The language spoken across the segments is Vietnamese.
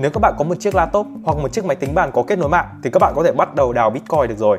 Nếu các bạn có một chiếc laptop hoặc một chiếc máy tính bàn có kết nối mạng thì các bạn có thể bắt đầu đào Bitcoin được rồi.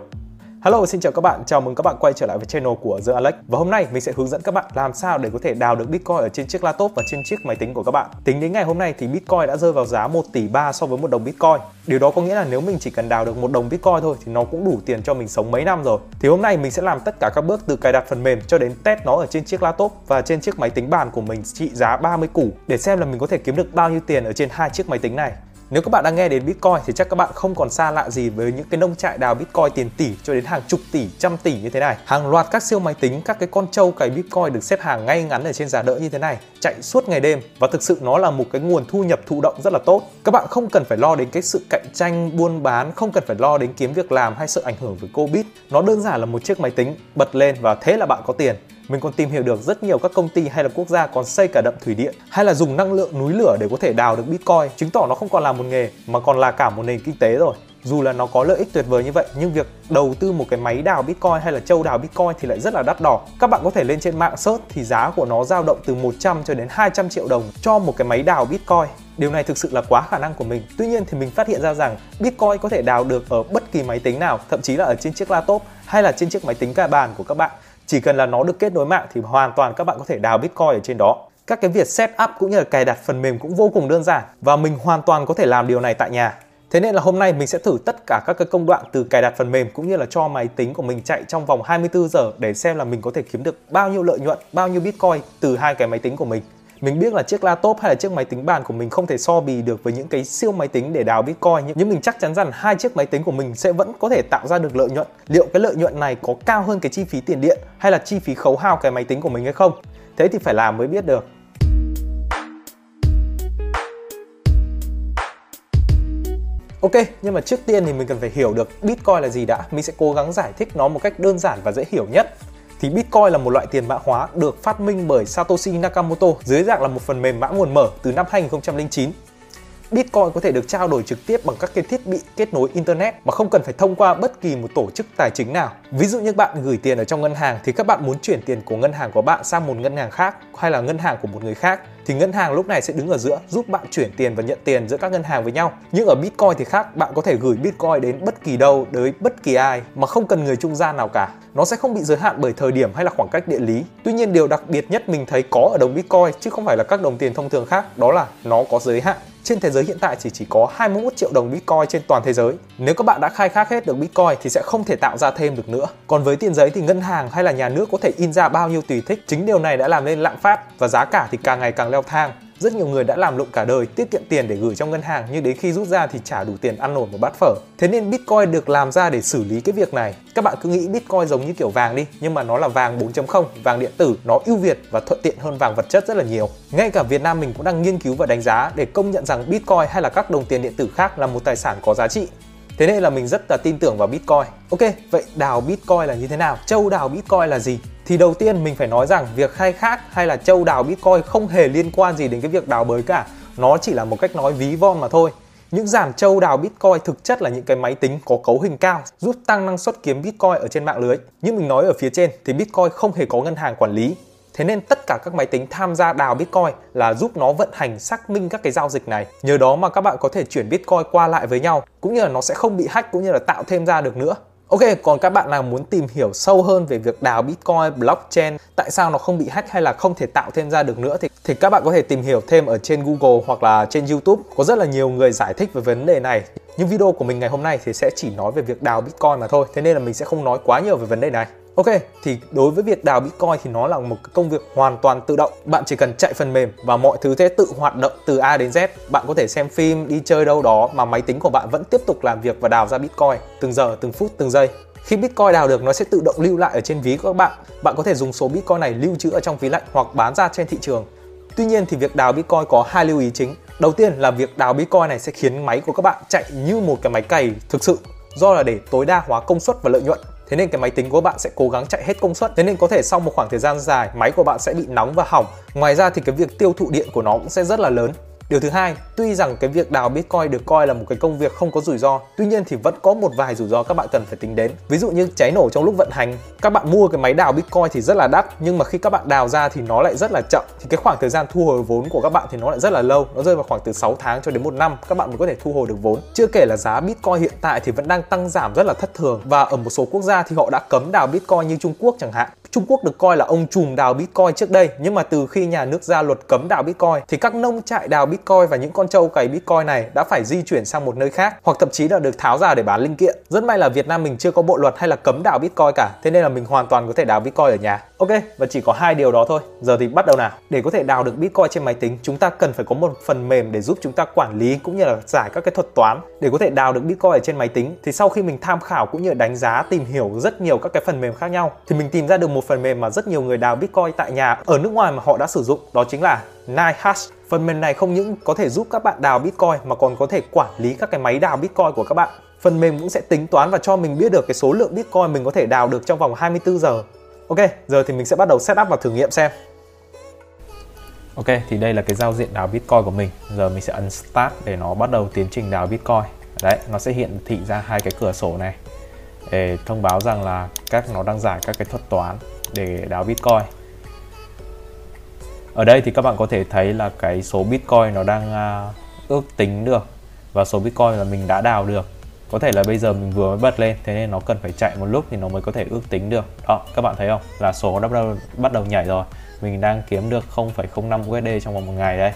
Hello, xin chào các bạn, chào mừng các bạn quay trở lại với channel của The Alex. Và hôm nay mình sẽ hướng dẫn các bạn làm sao để có thể đào được Bitcoin ở trên chiếc laptop và trên chiếc máy tính của các bạn. Tính đến ngày hôm nay thì Bitcoin đã rơi vào giá 1 tỷ 3 so với một đồng Bitcoin. Điều đó có nghĩa là nếu mình chỉ cần đào được một đồng Bitcoin thôi thì nó cũng đủ tiền cho mình sống mấy năm rồi. Thì hôm nay mình sẽ làm tất cả các bước từ cài đặt phần mềm cho đến test nó ở trên chiếc laptop và trên chiếc máy tính bàn của mình trị giá 30 củ Để xem là mình có thể kiếm được bao nhiêu tiền ở trên hai chiếc máy tính này nếu các bạn đang nghe đến Bitcoin thì chắc các bạn không còn xa lạ gì với những cái nông trại đào Bitcoin tiền tỷ cho đến hàng chục tỷ, trăm tỷ như thế này. Hàng loạt các siêu máy tính, các cái con trâu cày Bitcoin được xếp hàng ngay ngắn ở trên giá đỡ như thế này, chạy suốt ngày đêm và thực sự nó là một cái nguồn thu nhập thụ động rất là tốt. Các bạn không cần phải lo đến cái sự cạnh tranh buôn bán, không cần phải lo đến kiếm việc làm hay sự ảnh hưởng với Covid. Nó đơn giản là một chiếc máy tính bật lên và thế là bạn có tiền mình còn tìm hiểu được rất nhiều các công ty hay là quốc gia còn xây cả đập thủy điện hay là dùng năng lượng núi lửa để có thể đào được bitcoin chứng tỏ nó không còn là một nghề mà còn là cả một nền kinh tế rồi dù là nó có lợi ích tuyệt vời như vậy nhưng việc đầu tư một cái máy đào bitcoin hay là châu đào bitcoin thì lại rất là đắt đỏ các bạn có thể lên trên mạng search thì giá của nó dao động từ 100 cho đến 200 triệu đồng cho một cái máy đào bitcoin Điều này thực sự là quá khả năng của mình. Tuy nhiên thì mình phát hiện ra rằng Bitcoin có thể đào được ở bất kỳ máy tính nào, thậm chí là ở trên chiếc laptop hay là trên chiếc máy tính ca bàn của các bạn. Chỉ cần là nó được kết nối mạng thì hoàn toàn các bạn có thể đào Bitcoin ở trên đó. Các cái việc setup cũng như là cài đặt phần mềm cũng vô cùng đơn giản và mình hoàn toàn có thể làm điều này tại nhà. Thế nên là hôm nay mình sẽ thử tất cả các cái công đoạn từ cài đặt phần mềm cũng như là cho máy tính của mình chạy trong vòng 24 giờ để xem là mình có thể kiếm được bao nhiêu lợi nhuận, bao nhiêu Bitcoin từ hai cái máy tính của mình. Mình biết là chiếc laptop hay là chiếc máy tính bàn của mình không thể so bì được với những cái siêu máy tính để đào Bitcoin nhưng mình chắc chắn rằng hai chiếc máy tính của mình sẽ vẫn có thể tạo ra được lợi nhuận. Liệu cái lợi nhuận này có cao hơn cái chi phí tiền điện hay là chi phí khấu hao cái máy tính của mình hay không? Thế thì phải làm mới biết được. Ok, nhưng mà trước tiên thì mình cần phải hiểu được Bitcoin là gì đã. Mình sẽ cố gắng giải thích nó một cách đơn giản và dễ hiểu nhất thì Bitcoin là một loại tiền mã hóa được phát minh bởi Satoshi Nakamoto dưới dạng là một phần mềm mã nguồn mở từ năm 2009. Bitcoin có thể được trao đổi trực tiếp bằng các cái thiết bị kết nối internet mà không cần phải thông qua bất kỳ một tổ chức tài chính nào. Ví dụ như bạn gửi tiền ở trong ngân hàng thì các bạn muốn chuyển tiền của ngân hàng của bạn sang một ngân hàng khác hay là ngân hàng của một người khác thì ngân hàng lúc này sẽ đứng ở giữa giúp bạn chuyển tiền và nhận tiền giữa các ngân hàng với nhau. Nhưng ở Bitcoin thì khác, bạn có thể gửi Bitcoin đến bất kỳ đâu, tới bất kỳ ai mà không cần người trung gian nào cả. Nó sẽ không bị giới hạn bởi thời điểm hay là khoảng cách địa lý. Tuy nhiên điều đặc biệt nhất mình thấy có ở đồng Bitcoin chứ không phải là các đồng tiền thông thường khác, đó là nó có giới hạn. Trên thế giới hiện tại chỉ chỉ có 21 triệu đồng Bitcoin trên toàn thế giới. Nếu các bạn đã khai thác hết được Bitcoin thì sẽ không thể tạo ra thêm được nữa. Còn với tiền giấy thì ngân hàng hay là nhà nước có thể in ra bao nhiêu tùy thích. Chính điều này đã làm nên lạm phát và giá cả thì càng ngày càng leo thang. Rất nhiều người đã làm lụng cả đời tiết kiệm tiền để gửi trong ngân hàng nhưng đến khi rút ra thì trả đủ tiền ăn nổi một bát phở. Thế nên Bitcoin được làm ra để xử lý cái việc này. Các bạn cứ nghĩ Bitcoin giống như kiểu vàng đi, nhưng mà nó là vàng 4.0, vàng điện tử, nó ưu việt và thuận tiện hơn vàng vật chất rất là nhiều. Ngay cả Việt Nam mình cũng đang nghiên cứu và đánh giá để công nhận rằng Bitcoin hay là các đồng tiền điện tử khác là một tài sản có giá trị. Thế nên là mình rất là tin tưởng vào Bitcoin. Ok, vậy đào Bitcoin là như thế nào? Châu đào Bitcoin là gì? Thì đầu tiên mình phải nói rằng việc khai thác hay là châu đào Bitcoin không hề liên quan gì đến cái việc đào bới cả. Nó chỉ là một cách nói ví von mà thôi. Những giảm châu đào Bitcoin thực chất là những cái máy tính có cấu hình cao, giúp tăng năng suất kiếm Bitcoin ở trên mạng lưới. Như mình nói ở phía trên, thì Bitcoin không hề có ngân hàng quản lý. Thế nên tất cả các máy tính tham gia đào Bitcoin là giúp nó vận hành, xác minh các cái giao dịch này. Nhờ đó mà các bạn có thể chuyển Bitcoin qua lại với nhau, cũng như là nó sẽ không bị hack, cũng như là tạo thêm ra được nữa. Ok, còn các bạn nào muốn tìm hiểu sâu hơn về việc đào Bitcoin, blockchain, tại sao nó không bị hack hay là không thể tạo thêm ra được nữa thì thì các bạn có thể tìm hiểu thêm ở trên Google hoặc là trên YouTube. Có rất là nhiều người giải thích về vấn đề này. Nhưng video của mình ngày hôm nay thì sẽ chỉ nói về việc đào Bitcoin mà thôi. Thế nên là mình sẽ không nói quá nhiều về vấn đề này. Ok, thì đối với việc đào Bitcoin thì nó là một công việc hoàn toàn tự động. Bạn chỉ cần chạy phần mềm và mọi thứ sẽ tự hoạt động từ A đến Z. Bạn có thể xem phim, đi chơi đâu đó mà máy tính của bạn vẫn tiếp tục làm việc và đào ra Bitcoin từng giờ, từng phút, từng giây. Khi Bitcoin đào được nó sẽ tự động lưu lại ở trên ví của các bạn. Bạn có thể dùng số Bitcoin này lưu trữ ở trong ví lạnh hoặc bán ra trên thị trường. Tuy nhiên thì việc đào Bitcoin có hai lưu ý chính. Đầu tiên là việc đào Bitcoin này sẽ khiến máy của các bạn chạy như một cái máy cày thực sự do là để tối đa hóa công suất và lợi nhuận thế nên cái máy tính của bạn sẽ cố gắng chạy hết công suất. Thế nên có thể sau một khoảng thời gian dài, máy của bạn sẽ bị nóng và hỏng. Ngoài ra thì cái việc tiêu thụ điện của nó cũng sẽ rất là lớn. Điều thứ hai, tuy rằng cái việc đào Bitcoin được coi là một cái công việc không có rủi ro, tuy nhiên thì vẫn có một vài rủi ro các bạn cần phải tính đến. Ví dụ như cháy nổ trong lúc vận hành, các bạn mua cái máy đào Bitcoin thì rất là đắt, nhưng mà khi các bạn đào ra thì nó lại rất là chậm. Thì cái khoảng thời gian thu hồi vốn của các bạn thì nó lại rất là lâu, nó rơi vào khoảng từ 6 tháng cho đến một năm các bạn mới có thể thu hồi được vốn. Chưa kể là giá Bitcoin hiện tại thì vẫn đang tăng giảm rất là thất thường và ở một số quốc gia thì họ đã cấm đào Bitcoin như Trung Quốc chẳng hạn. Trung Quốc được coi là ông trùm đào Bitcoin trước đây, nhưng mà từ khi nhà nước ra luật cấm đào Bitcoin thì các nông trại đào Bitcoin và những con trâu cày Bitcoin này đã phải di chuyển sang một nơi khác hoặc thậm chí là được tháo ra để bán linh kiện. Rất may là Việt Nam mình chưa có bộ luật hay là cấm đào Bitcoin cả, thế nên là mình hoàn toàn có thể đào Bitcoin ở nhà. Ok, và chỉ có hai điều đó thôi. Giờ thì bắt đầu nào. Để có thể đào được Bitcoin trên máy tính, chúng ta cần phải có một phần mềm để giúp chúng ta quản lý cũng như là giải các cái thuật toán để có thể đào được Bitcoin ở trên máy tính. Thì sau khi mình tham khảo cũng như đánh giá tìm hiểu rất nhiều các cái phần mềm khác nhau thì mình tìm ra được một phần mềm mà rất nhiều người đào Bitcoin tại nhà ở nước ngoài mà họ đã sử dụng đó chính là NiceHash. Phần mềm này không những có thể giúp các bạn đào Bitcoin mà còn có thể quản lý các cái máy đào Bitcoin của các bạn. Phần mềm cũng sẽ tính toán và cho mình biết được cái số lượng Bitcoin mình có thể đào được trong vòng 24 giờ. Ok, giờ thì mình sẽ bắt đầu setup và thử nghiệm xem. Ok, thì đây là cái giao diện đào Bitcoin của mình. Giờ mình sẽ ấn Start để nó bắt đầu tiến trình đào Bitcoin. Đấy, nó sẽ hiện thị ra hai cái cửa sổ này để thông báo rằng là các nó đang giải các cái thuật toán để đào Bitcoin. Ở đây thì các bạn có thể thấy là cái số Bitcoin nó đang uh, ước tính được và số Bitcoin là mình đã đào được. Có thể là bây giờ mình vừa mới bật lên thế nên nó cần phải chạy một lúc thì nó mới có thể ước tính được. Đó, các bạn thấy không? Là số đã bắt đầu bắt đầu nhảy rồi. Mình đang kiếm được 0,05 USD trong vòng một ngày đây.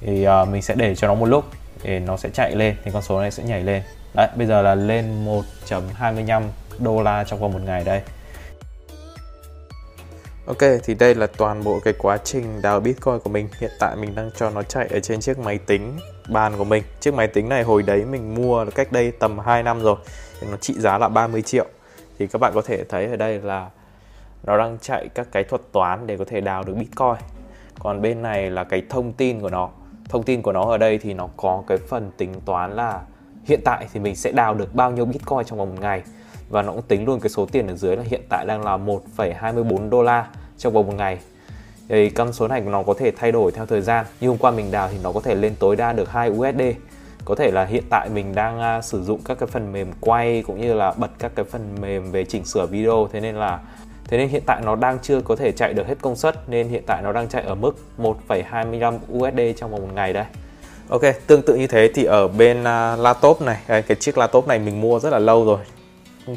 Thì uh, mình sẽ để cho nó một lúc để nó sẽ chạy lên thì con số này sẽ nhảy lên. Đấy, bây giờ là lên 1.25 đô la trong vòng một ngày đây. Ok, thì đây là toàn bộ cái quá trình đào Bitcoin của mình. Hiện tại mình đang cho nó chạy ở trên chiếc máy tính bàn của mình. Chiếc máy tính này hồi đấy mình mua cách đây tầm 2 năm rồi. Thì nó trị giá là 30 triệu. Thì các bạn có thể thấy ở đây là nó đang chạy các cái thuật toán để có thể đào được Bitcoin. Còn bên này là cái thông tin của nó. Thông tin của nó ở đây thì nó có cái phần tính toán là hiện tại thì mình sẽ đào được bao nhiêu Bitcoin trong vòng một ngày và nó cũng tính luôn cái số tiền ở dưới là hiện tại đang là 1,24 đô la trong vòng một ngày. Thì con số này nó có thể thay đổi theo thời gian như hôm qua mình đào thì nó có thể lên tối đa được 2 USD có thể là hiện tại mình đang uh, sử dụng các cái phần mềm quay cũng như là bật các cái phần mềm về chỉnh sửa video. Thế nên là thế nên hiện tại nó đang chưa có thể chạy được hết công suất nên hiện tại nó đang chạy ở mức 1,25 USD trong vòng một ngày đây. Ok, tương tự như thế thì ở bên uh, laptop này, cái chiếc laptop này mình mua rất là lâu rồi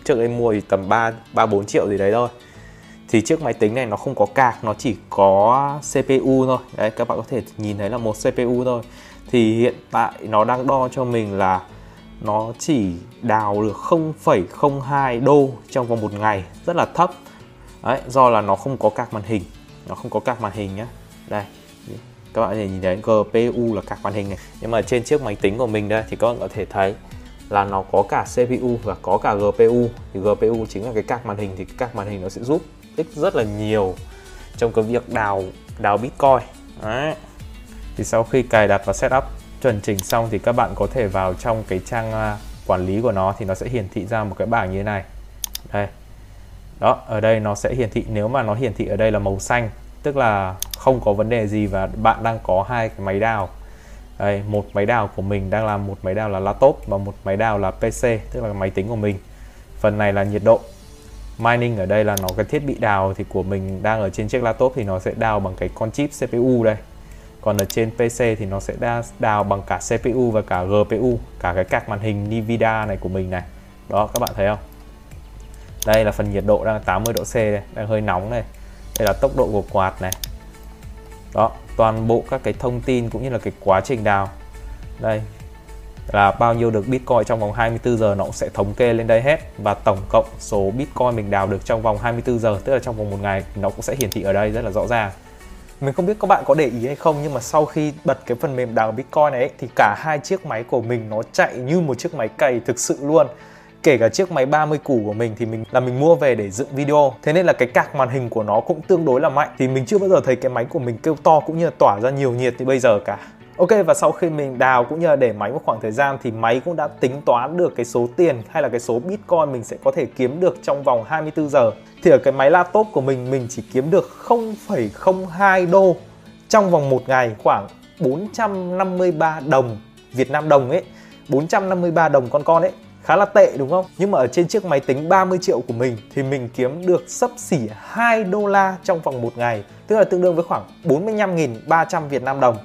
trước đây mua thì tầm 3 3 4 triệu gì đấy thôi. Thì chiếc máy tính này nó không có card, nó chỉ có CPU thôi. Đấy các bạn có thể nhìn thấy là một CPU thôi. Thì hiện tại nó đang đo cho mình là nó chỉ đào được 0,02 đô trong vòng một ngày, rất là thấp. Đấy, do là nó không có card màn hình. Nó không có card màn hình nhá. Đây, các bạn có thể nhìn thấy GPU là card màn hình này nhưng mà trên chiếc máy tính của mình đây thì các bạn có thể thấy là nó có cả CPU và có cả GPU thì GPU chính là cái card màn hình thì cái card màn hình nó sẽ giúp ích rất là nhiều trong cái việc đào đào Bitcoin. Đấy. thì sau khi cài đặt và setup chuẩn chỉnh xong thì các bạn có thể vào trong cái trang à, quản lý của nó thì nó sẽ hiển thị ra một cái bảng như thế này. Đây. Đó, ở đây nó sẽ hiển thị, nếu mà nó hiển thị ở đây là màu xanh, tức là không có vấn đề gì và bạn đang có hai cái máy đào đây, một máy đào của mình đang là một máy đào là laptop và một máy đào là PC tức là máy tính của mình. Phần này là nhiệt độ. Mining ở đây là nó cái thiết bị đào thì của mình đang ở trên chiếc laptop thì nó sẽ đào bằng cái con chip CPU đây. Còn ở trên PC thì nó sẽ đào bằng cả CPU và cả GPU cả cái card màn hình Nvidia này của mình này. Đó các bạn thấy không? Đây là phần nhiệt độ đang 80 độ C đây, đang hơi nóng này đây là tốc độ của quạt này đó toàn bộ các cái thông tin cũng như là cái quá trình đào. Đây là bao nhiêu được Bitcoin trong vòng 24 giờ nó cũng sẽ thống kê lên đây hết. Và tổng cộng số Bitcoin mình đào được trong vòng 24 giờ tức là trong vòng một ngày nó cũng sẽ hiển thị ở đây rất là rõ ràng. Mình không biết các bạn có để ý hay không nhưng mà sau khi bật cái phần mềm đào Bitcoin này ấy, thì cả hai chiếc máy của mình nó chạy như một chiếc máy cày thực sự luôn kể cả chiếc máy 30 củ của mình thì mình là mình mua về để dựng video. Thế nên là cái cạc màn hình của nó cũng tương đối là mạnh. Thì mình chưa bao giờ thấy cái máy của mình kêu to cũng như là tỏa ra nhiều nhiệt như bây giờ cả. Ok và sau khi mình đào cũng như là để máy một khoảng thời gian thì máy cũng đã tính toán được cái số tiền hay là cái số Bitcoin mình sẽ có thể kiếm được trong vòng 24 giờ. Thì ở cái máy laptop của mình mình chỉ kiếm được 0,02 đô trong vòng một ngày khoảng 453 đồng Việt Nam đồng ấy. 453 đồng con con ấy khá là tệ, đúng không? Nhưng mà ở trên chiếc máy tính 30 triệu của mình thì mình kiếm được sấp xỉ 2 đô la trong vòng một ngày, Tức là tương đương với khoảng 45.300 Việt Nam đồng.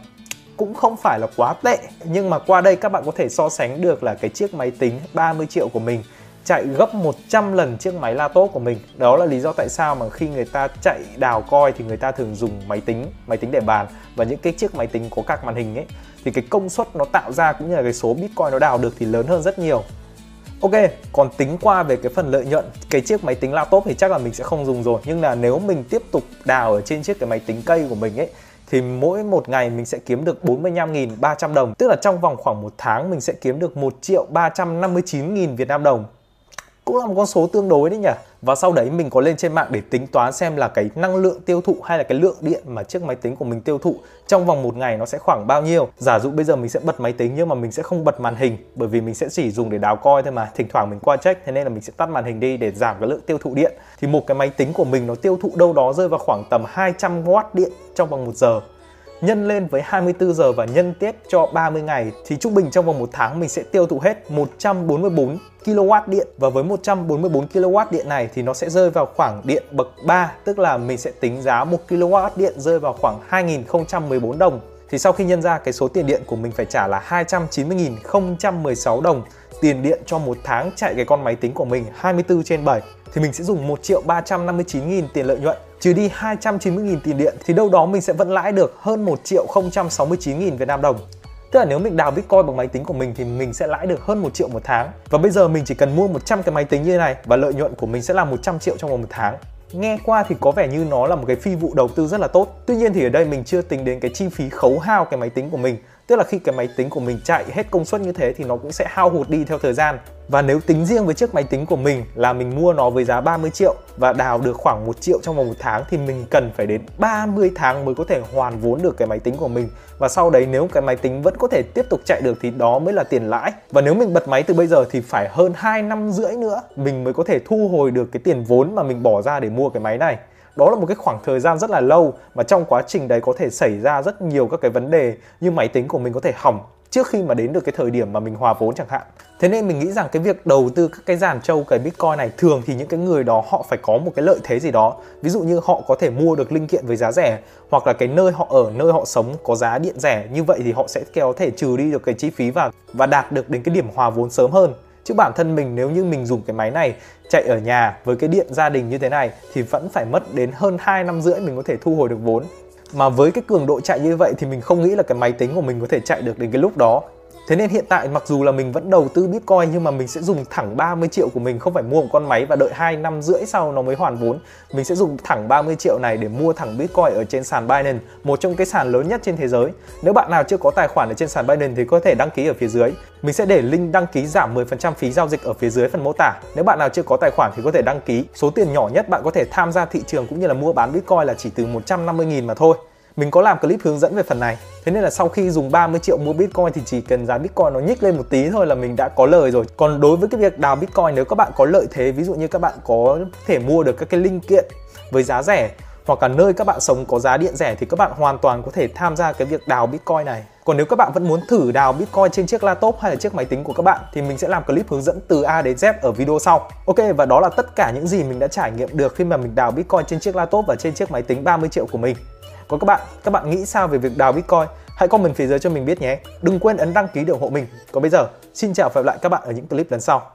Cũng không phải là quá tệ, nhưng mà qua đây các bạn có thể so sánh được là cái chiếc máy tính 30 triệu của mình chạy gấp 100 lần chiếc máy laptop của mình. Đó là lý do tại sao mà khi người ta chạy đào coi thì người ta thường dùng máy tính máy tính để bàn. Và những cái chiếc máy tính có các màn hình ấy, thì cái công suất nó tạo ra cũng như là cái số bitcoin nó đào được thì lớn hơn rất nhiều. Ok, còn tính qua về cái phần lợi nhuận Cái chiếc máy tính laptop thì chắc là mình sẽ không dùng rồi. Nhưng là nếu mình tiếp tục đào ở trên chiếc cái máy tính cây của mình ấy thì mỗi một ngày mình sẽ kiếm được 45.300 đồng. Tức là trong vòng khoảng một tháng mình sẽ kiếm được 1 triệu 359.000 Việt Nam đồng. Cũng là một con số tương đối đấy nhỉ? Và sau đấy mình có lên trên mạng để tính toán xem là cái năng lượng tiêu thụ hay là cái lượng điện mà chiếc máy tính của mình tiêu thụ trong vòng một ngày nó sẽ khoảng bao nhiêu. Giả dụ bây giờ mình sẽ bật máy tính nhưng mà mình sẽ không bật màn hình, bởi vì mình sẽ chỉ dùng để đào coi thôi mà. Thỉnh thoảng mình qua check, thế nên là mình sẽ tắt màn hình đi để giảm cái lượng tiêu thụ điện. Thì một cái máy tính của mình nó tiêu thụ đâu đó rơi vào khoảng tầm 200W điện trong vòng một giờ nhân lên với 24 giờ và nhân tiếp cho 30 ngày thì trung bình trong vòng một tháng mình sẽ tiêu thụ hết 144 kW điện. Và với 144 kW điện này thì nó sẽ rơi vào khoảng điện bậc 3 tức là mình sẽ tính giá 1 kW điện rơi vào khoảng 2014 đồng. Thì sau khi nhân ra, cái số tiền điện của mình phải trả là 290.016 đồng tiền điện cho một tháng chạy cái con máy tính của mình 24 trên 7 thì mình sẽ dùng 1 triệu 359 nghìn tiền lợi nhuận, trừ đi 290 nghìn tiền điện, thì đâu đó mình sẽ vẫn lãi được hơn 1 triệu 069 nghìn Việt Nam đồng Tức là nếu mình đào Bitcoin bằng máy tính của mình thì mình sẽ lãi được hơn 1 triệu một tháng. Và bây giờ mình chỉ cần mua 100 cái máy tính như thế này và lợi nhuận của mình sẽ là 100 triệu trong vòng một tháng. Nghe qua thì có vẻ như nó là một cái phi vụ đầu tư rất là tốt. Tuy nhiên thì ở đây mình chưa tính đến cái chi phí khấu hao cái máy tính của mình Tức là khi cái máy tính của mình chạy hết công suất như thế thì nó cũng sẽ hao hụt đi theo thời gian. Và nếu tính riêng với chiếc máy tính của mình là mình mua nó với giá 30 triệu và đào được khoảng 1 triệu trong vòng một tháng thì mình cần phải đến 30 tháng mới có thể hoàn vốn được cái máy tính của mình. Và sau đấy nếu cái máy tính vẫn có thể tiếp tục chạy được thì đó mới là tiền lãi. Và nếu mình bật máy từ bây giờ thì phải hơn 2 năm rưỡi nữa mình mới có thể thu hồi được cái tiền vốn mà mình bỏ ra để mua cái máy này đó là một cái khoảng thời gian rất là lâu mà trong quá trình đấy có thể xảy ra rất nhiều các cái vấn đề như máy tính của mình có thể hỏng trước khi mà đến được cái thời điểm mà mình hòa vốn chẳng hạn. Thế nên mình nghĩ rằng cái việc đầu tư các cái giàn trâu cái bitcoin này thường thì những cái người đó họ phải có một cái lợi thế gì đó. Ví dụ như họ có thể mua được linh kiện với giá rẻ hoặc là cái nơi họ ở, nơi họ sống có giá điện rẻ, như vậy thì họ sẽ có thể trừ đi được cái chi phí và và đạt được đến cái điểm hòa vốn sớm hơn chứ bản thân mình nếu như mình dùng cái máy này, chạy ở nhà với cái điện gia đình như thế này thì vẫn phải mất đến hơn 2 năm rưỡi mình có thể thu hồi được vốn. Mà với cái cường độ chạy như vậy thì mình không nghĩ là cái máy tính của mình có thể chạy được đến cái lúc đó. Thế nên hiện tại mặc dù là mình vẫn đầu tư Bitcoin nhưng mà mình sẽ dùng thẳng 30 triệu của mình không phải mua một con máy và đợi 2 năm rưỡi sau nó mới hoàn vốn. Mình sẽ dùng thẳng 30 triệu này để mua thẳng Bitcoin ở trên sàn Binance, một trong cái sàn lớn nhất trên thế giới. Nếu bạn nào chưa có tài khoản ở trên sàn Binance thì có thể đăng ký ở phía dưới. Mình sẽ để link đăng ký giảm 10% phí giao dịch ở phía dưới phần mô tả. Nếu bạn nào chưa có tài khoản thì có thể đăng ký. Số tiền nhỏ nhất bạn có thể tham gia thị trường cũng như là mua bán Bitcoin là chỉ từ 150.000 mà thôi. Mình có làm clip hướng dẫn về phần này Thế nên là sau khi dùng 30 triệu mua Bitcoin thì chỉ cần giá Bitcoin nó nhích lên một tí thôi là mình đã có lời rồi Còn đối với cái việc đào Bitcoin, nếu các bạn có lợi thế, Ví dụ như các bạn có thể mua được các cái linh kiện với giá rẻ, hoặc là nơi các bạn sống có giá điện rẻ, thì các bạn hoàn toàn có thể tham gia cái việc đào Bitcoin này. Còn nếu các bạn vẫn muốn thử đào Bitcoin trên chiếc laptop hay là chiếc máy tính của các bạn, thì mình sẽ làm clip hướng dẫn từ A đến Z ở video sau. Ok, và đó là tất cả những gì mình đã trải nghiệm được khi mà mình đào Bitcoin trên chiếc laptop và trên chiếc máy tính 30 triệu của mình. Còn các bạn, các bạn nghĩ sao về việc đào Bitcoin? Hãy comment phía dưới cho mình biết nhé. Đừng quên ấn đăng ký để ủng hộ mình. Còn bây giờ, xin chào và hẹn gặp lại các bạn ở những clip lần sau.